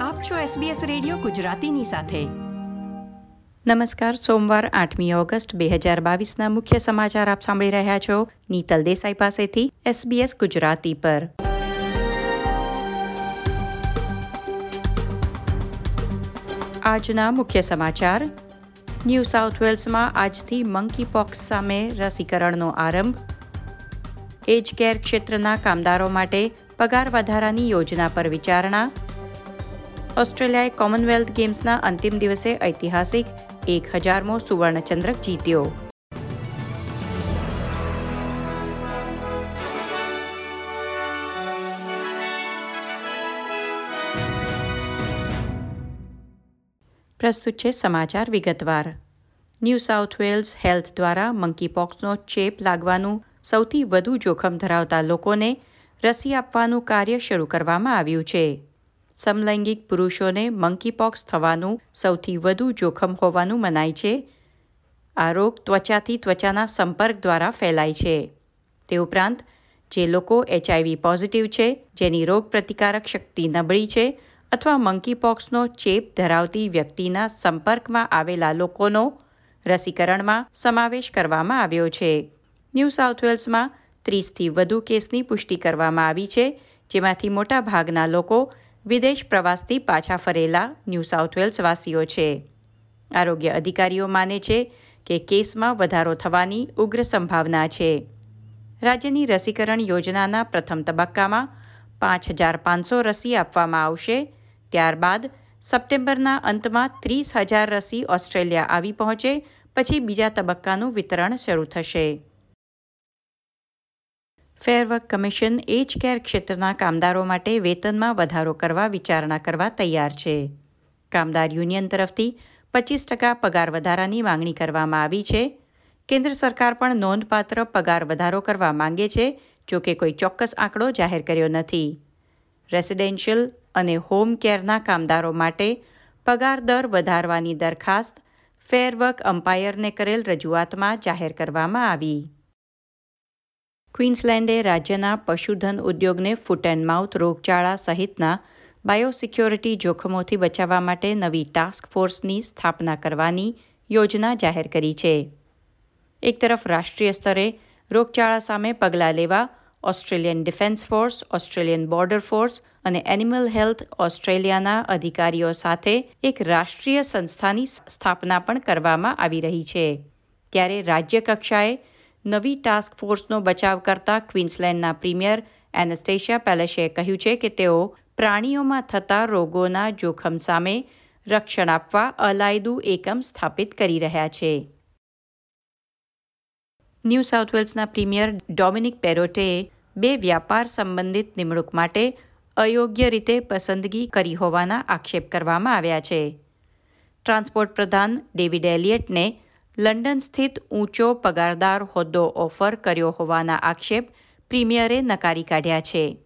આપ છો SBS radio ગુજરાતીની સાથે. નમસ્કાર, સોમવાર આઠમી ઓગસ્ટ બે હજાર બાવીસના મુખ્ય સમાચાર આપ સાંભળી રહ્યા છો નીતલ દેસાઈ પાસેથી SBS ગુજરાતી પર. આજના મુખ્ય સમાચાર. ન્યૂ સાઉથ વેલ્સમાં આજથી મંકી પોક્સ સામે રસીકરણનો આરંભ. એજ કેર ક્ષેત્રના કામદારો માટે પગાર વધારાની યોજના પર વિચારણા. ઓસ્ટ્રેલિયાએ કોમનવેલ્થ ગેમ્સના અંતિમ દિવસે ઐતિહાસિક એક હજારમો સુવર્ણચંદ્રક જીત્યો. પ્રસ્તુત છે સમાચાર વિગતવાર. ન્યૂ સાઉથ વેલ્સ હેલ્થ દ્વારા મંકીપોક્સનો ચેપ લાગવાનું સૌથી વધુ જોખમ ધરાવતા લોકોને રસી આપવાનું કાર્ય શરૂ કરવામાં આવ્યું છે. સમલૈંગિક પુરુષોને મંકીપોક્સ થવાનું સૌથી વધુ જોખમ હોવાનું મનાય છે. આ રોગ ત્વચાથી ત્વચાના સંપર્ક દ્વારા ફેલાય છે. તે ઉપરાંત, જે લોકો એચઆઈવી પોઝિટિવ છે, જેની રોગ પ્રતિકારક શક્તિ નબળી છે અથવા મંકીપોક્સનો ચેપ ધરાવતી વ્યક્તિના સંપર્કમાં આવેલા લોકોનો રસીકરણમાં સમાવેશ કરવામાં આવ્યો છે. ન્યૂ સાઉથ વેલ્સમાં ત્રીસથી વધુ કેસની પુષ્ટિ કરવામાં આવી છે, જેમાંથી મોટાભાગના લોકો વિદેશ પ્રવાસથી પાછા ફરેલા ન્યૂ સાઉથ વેલ્સવાસીઓ છે. આરોગ્ય અધિકારીઓ માને છે કે કેસમાં વધારો થવાની ઉગ્ર સંભાવના છે. રાજ્યની રસીકરણ યોજનાના પ્રથમ તબક્કામાં પાંચ હજાર પાંચસો રસી આપવામાં આવશે. ત્યારબાદ સપ્ટેમ્બરના અંતમાં ત્રીસ હજાર રસી ઓસ્ટ્રેલિયા આવી પહોંચે, પછી બીજા તબક્કાનું વિતરણ શરૂ થશે. ફેરવર્ક કમિશન એજ કેર ક્ષેત્રના કામદારો માટે વેતનમાં વધારો કરવા વિચારણા કરવા તૈયાર છે. કામદાર યુનિયન તરફથી પચીસ ટકા પગાર વધારાની માંગણી કરવામાં આવી છે. કેન્દ્ર સરકાર પણ નોંધપાત્ર પગાર વધારો કરવા માંગે છે જો કે કોઈ ચોક્કસ આંકડો જાહેર કર્યો નથી. રેસિડેન્શિયલ અને હોમ કેરના કામદારો માટે પગાર દર વધારવાની દરખાસ્ત ફેરવર્ક અમ્પાયરને કરેલ રજૂઆતમાં જાહેર કરવામાં આવી. ક્વીન્સલેન્ડે રાજ્યના પશુધન ઉદ્યોગને ફૂટ એન્ડ માઉથ રોગચાળા સહિતના બાયોસિક્યોરિટી જોખમોથી બચાવવા માટે નવી ટાસ્ક ફોર્સની સ્થાપના કરવાની યોજના જાહેર કરી છે. એક તરફ રાષ્ટ્રીય સ્તરે રોગચાળા સામે પગલાં લેવા Australian defence force, Australian border force અને એનિમલ હેલ્થ ઓસ્ટ્રેલિયાના અધિકારીઓ સાથે એક રાષ્ટ્રીય સંસ્થાની સ્થાપના પણ કરવામાં આવી રહી છે. ત્યારે રાજ્ય કક્ષાએ નવી ટાસ્ક ફોર્સનો બચાવ કરતા ક્વીન્સલેન્ડના પ્રીમિયર એનેસ્ટેશિયા પેલેશે કહ્યું છે કે તેઓ પ્રાણીઓમાં થતા રોગોના જોખમ સામે રક્ષણ આપવા અલાયદું એકમ સ્થાપિત કરી રહ્યા છે. ન્યૂ સાઉથ વેલ્સના પ્રીમિયર ડોમિનિક પેરોટેએ બે વ્યાપાર સંબંધિત નિમણૂક માટે અયોગ્ય રીતે પસંદગી કરી હોવાના આક્ષેપ કરવામાં આવ્યા છે. ટ્રાન્સપોર્ટ પ્રધાન ડેવિડ એલિયટને લંડન સ્થિત ઊંચો પગારદાર હોદ્દો ઓફર કર્યો હોવાના આક્ષેપ પ્રીમિયરે નકારી કાઢ્યા છે.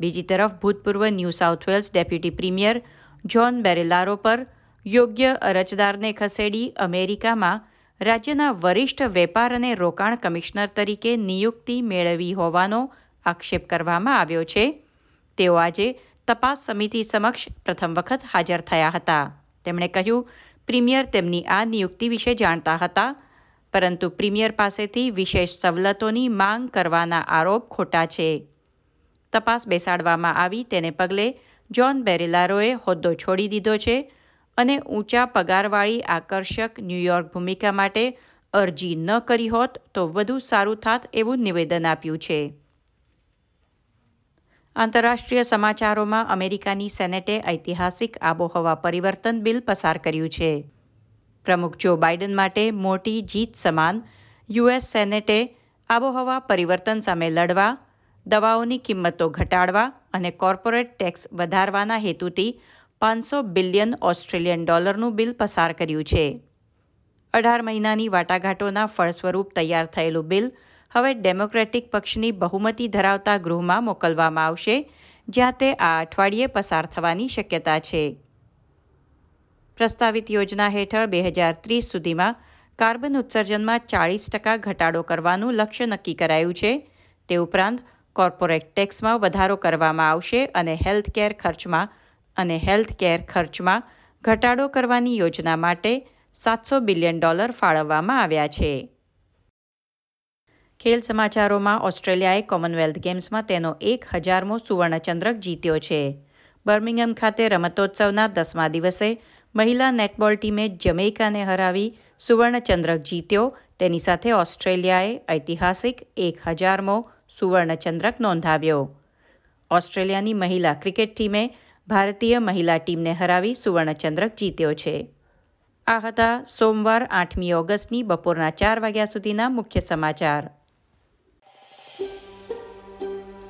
બીજી તરફ ભૂતપૂર્વ new south wales deputy premier John Barilaro પર યોગ્ય અરજદારને ખસેડી અમેરિકામાં રાજ્યના વરિષ્ઠ વેપાર અને રોકાણ કમિશનર તરીકે નિયુક્તિ મેળવી હોવાનો આક્ષેપ કરવામાં આવ્યો છે. તેઓ આજે તપાસ સમિતિ સમક્ષ પ્રથમ વખત હાજર થયા હતા. તેમણે કહ્યું પ્રીમિયર તેમની આ નિયુક્તિ વિશે જાણતા હતા, પરંતુ પ્રીમિયર પાસેથી વિશેષ સવલતોની માંગ કરવાના આરોપ ખોટા છે. તપાસ બેસાડવામાં આવી તેને પગલે જ્હોન બેરેલારોએ હોદ્દો છોડી દીધો છે અને ઊંચા પગારવાળી આકર્ષક ન્યૂયોર્ક ભૂમિકા માટે અરજી ન કરી હોત તો વધુ સારું થાત એવું નિવેદન આપ્યું છે. આંતરરાષ્ટ્રીય સમાચારોમાં અમેરિકાની સેનેટે ઐતિહાસિક આબોહવા પરિવર્તન બિલ પસાર કર્યું છે. પ્રમુખ જો બાઇડન માટે મોટી જીત સમાન યુએસ સેનેટે આબોહવા પરિવર્તન સામે લડવા, દવાઓની કિંમતો ઘટાડવા અને કોર્પોરેટ ટેક્સ વધારવાના હેતુથી પાંચસો બિલિયન ઓસ્ટ્રેલિયન ડોલરનું બિલ પસાર કર્યું છે. અઢાર મહિનાની વાટાઘાટોના ફળ સ્વરૂપ તૈયાર થયેલું બિલ હવે ડેમોક્રેટિક પક્ષની બહુમતી ધરાવતા ગૃહમાં મોકલવામાં આવશે, જ્યાં તે આ અઠવાડિયે પસાર થવાની શક્યતા છે. પ્રસ્તાવિત યોજના હેઠળ બે હજાર ત્રીસ સુધીમાં કાર્બન ઉત્સર્જનમાં ચાળીસ ટકા ઘટાડો કરવાનું લક્ષ્ય નક્કી કરાયું છે. તે ઉપરાંત કોર્પોરેટ ટેક્સમાં વધારો કરવામાં આવશે અને હેલ્થ કેર ખર્ચમાં અને હેલ્થ કેર ખર્ચમાં ઘટાડો કરવાની યોજના માટે સાતસો બિલિયન ડોલર ફાળવવામાં આવ્યા છે. ખેલ સમાચારોમાં ઓસ્ટ્રેલિયાએ કોમનવેલ્થ ગેમ્સમાં તેનો એક હજારમો સુવર્ણચંદ્રક જીત્યો છે. બર્મિંગમ ખાતે રમતોત્સવના દસમા દિવસે મહિલા નેટબોલ ટીમે જમૈકાને હરાવી સુવર્ણચંદ્રક જીત્યો. તેની સાથે ઓસ્ટ્રેલિયાએ ઐતિહાસિક એક હજારમો સુવર્ણચંદ્રક નોંધાવ્યો. ઓસ્ટ્રેલિયાની મહિલા ક્રિકેટ ટીમે ભારતીય મહિલા ટીમને હરાવી સુવર્ણચંદ્રક જીત્યો છે. આ હતા સોમવાર, આઠમી ઓગસ્ટની બપોરના ચાર વાગ્યા સુધીના મુખ્ય સમાચાર.